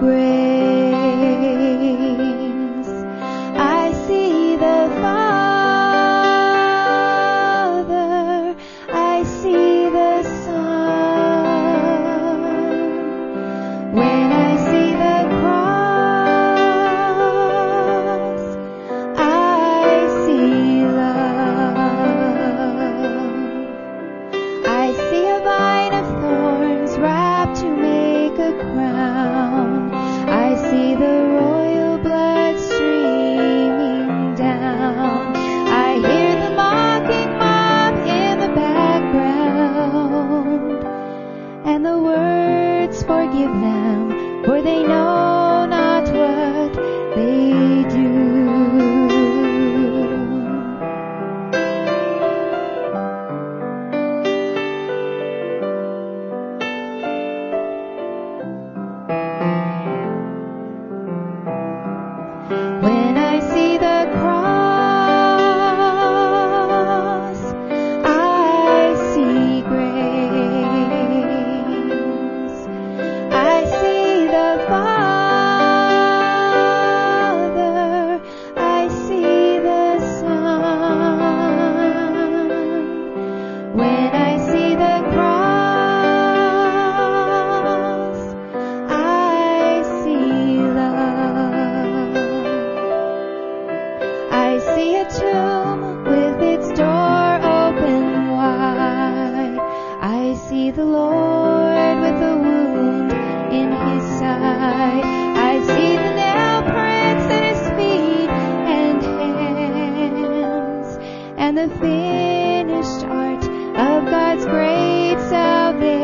grace. Forgive them, for they know see a tomb with its door open wide. I see the Lord with a wound in his side. I see the nail prints in his feet and hands, and the finished art of God's great salvation.